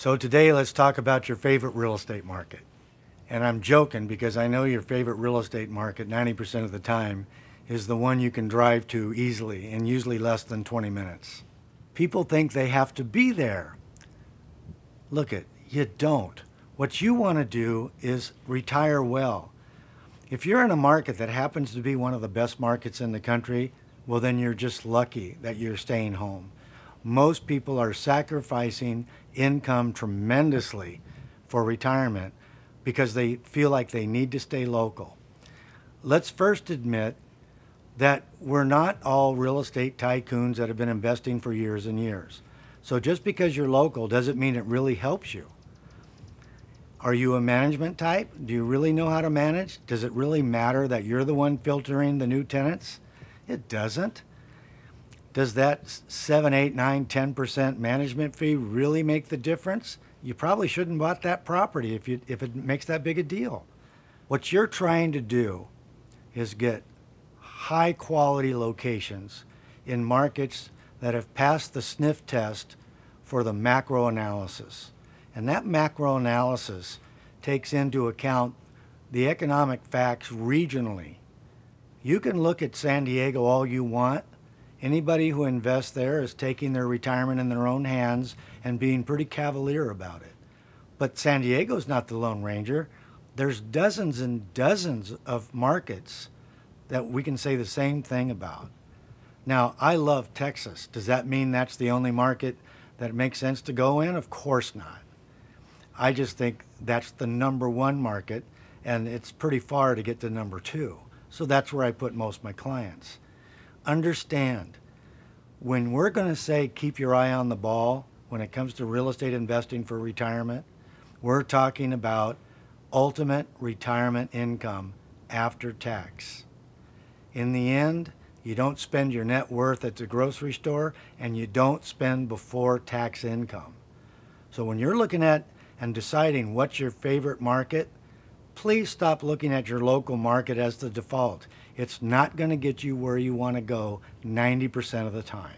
So today let's talk about your favorite real estate market. And I'm joking because I know your favorite real estate market 90% of the time is the one you can drive to easily in usually less than 20 minutes. People think they have to be there. Look it, you don't. What you want to do is retire well. If you're in a market that happens to be one of the best markets in the country, well, then you're just lucky that you're staying home. Most people are sacrificing income tremendously for retirement because they feel like they need to stay local. Let's first admit that we're not all real estate tycoons that have been investing for years and years. So just because you're local doesn't mean it really helps you. Are you a management type? Do you really know how to manage? Does it really matter that you're the one filtering the new tenants? It doesn't. Does that 7, 8, 9, 10% management fee really make the difference? You probably shouldn't bought that property if, you, if it makes that big a deal. What you're trying to do is get high quality locations in markets that have passed the sniff test for the macro analysis. And that macro analysis takes into account the economic facts regionally. You can look at San Diego all you want. Anybody who invests there is taking their retirement in their own hands and being pretty cavalier about it. But San Diego's not the Lone Ranger. There's dozens and dozens of markets that we can say the same thing about. Now, I love Texas. Does that mean that's the only market that makes sense to go in? Of course not. I just think that's the number one market, and it's pretty far to get to number two. So that's where I put most of my clients. Understand, when we're going to say keep your eye on the ball when it comes to real estate investing for retirement, we're talking about ultimate retirement income after tax. In the end, you don't spend your net worth at the grocery store and you don't spend before tax income. So when you're looking at and deciding what's your favorite market, please stop looking at your local market as the default. It's not going to get you where you want to go 90% of the time.